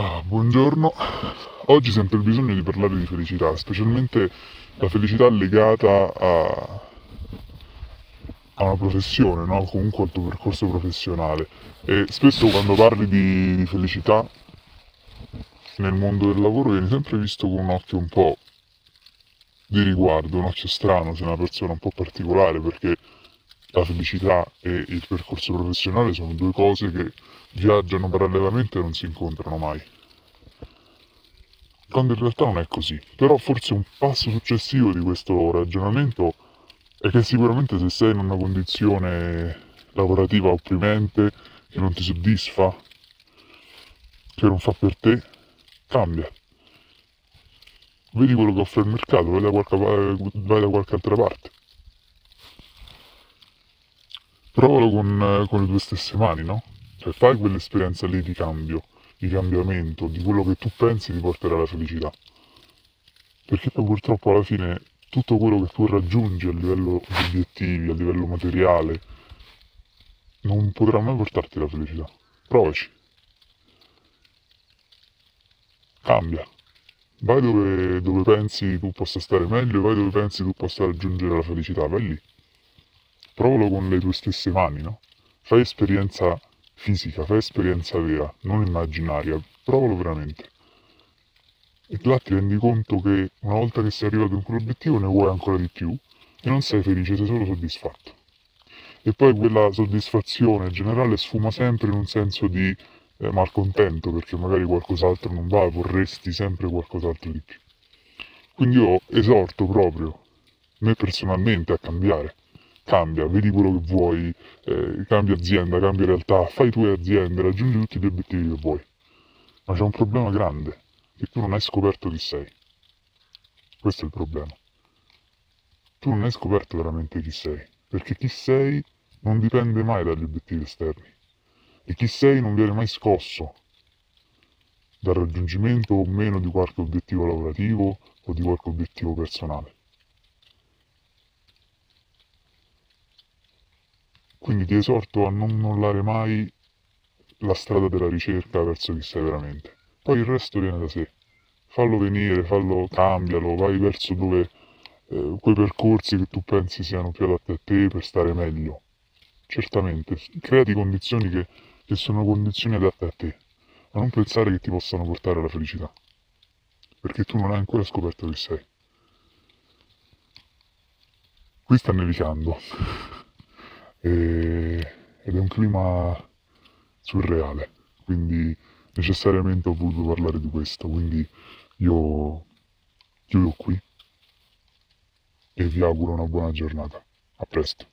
Ah, buongiorno. Oggi sento il bisogno di parlare di felicità, specialmente la felicità legata a, a una professione, no? comunque al tuo percorso professionale. E spesso quando parli di, di felicità nel mondo del lavoro vieni sempre visto con un occhio un po' di riguardo, un occhio strano, sei una persona un po' particolare perché la felicità e il percorso professionale sono due cose che viaggiano parallelamente e non si incontrano mai. Quando in realtà non è così. Però forse un passo successivo di questo ragionamento è che sicuramente se sei in una condizione lavorativa opprimente, che non ti soddisfa, che non fa per te, cambia. Vedi quello che offre il mercato, vai da qualche, vai da qualche altra parte. Provalo con, con le tue stesse mani, no? Cioè fai quell'esperienza lì di cambio, di cambiamento, di quello che tu pensi ti porterà alla felicità. Perché poi purtroppo alla fine tutto quello che tu raggiungi a livello di obiettivi, a livello materiale, non potrà mai portarti alla felicità. Provaci. Cambia. Vai dove, dove pensi tu possa stare meglio, vai dove pensi tu possa raggiungere la felicità, vai lì. Provalo con le tue stesse mani, no? Fai esperienza fisica, fai esperienza vera, non immaginaria, provalo veramente. E là ti rendi conto che una volta che sei arrivato in quell'obiettivo ne vuoi ancora di più e non sei felice, sei solo soddisfatto. E poi quella soddisfazione generale sfuma sempre in un senso di eh, malcontento perché magari qualcos'altro non va, vorresti sempre qualcos'altro di più. Quindi io esorto proprio me personalmente a cambiare cambia, vedi quello che vuoi, eh, cambia azienda, cambia realtà, fai tue aziende, raggiungi tutti gli obiettivi che vuoi. Ma c'è un problema grande, che tu non hai scoperto chi sei. Questo è il problema. Tu non hai scoperto veramente chi sei, perché chi sei non dipende mai dagli obiettivi esterni. E chi sei non viene mai scosso dal raggiungimento o meno di qualche obiettivo lavorativo o di qualche obiettivo personale. Quindi ti esorto a non mollare mai la strada della ricerca verso chi sei veramente. Poi il resto viene da sé. Fallo venire, fallo, cambialo, vai verso dove eh, quei percorsi che tu pensi siano più adatti a te per stare meglio. Certamente, creati condizioni che, che sono condizioni adatte a te, ma non pensare che ti possano portare alla felicità. Perché tu non hai ancora scoperto chi sei. Qui sta nevicando e, ed è un clima surreale, quindi necessariamente ho voluto parlare di questo, quindi io chiudo qui e vi auguro una buona giornata. A presto.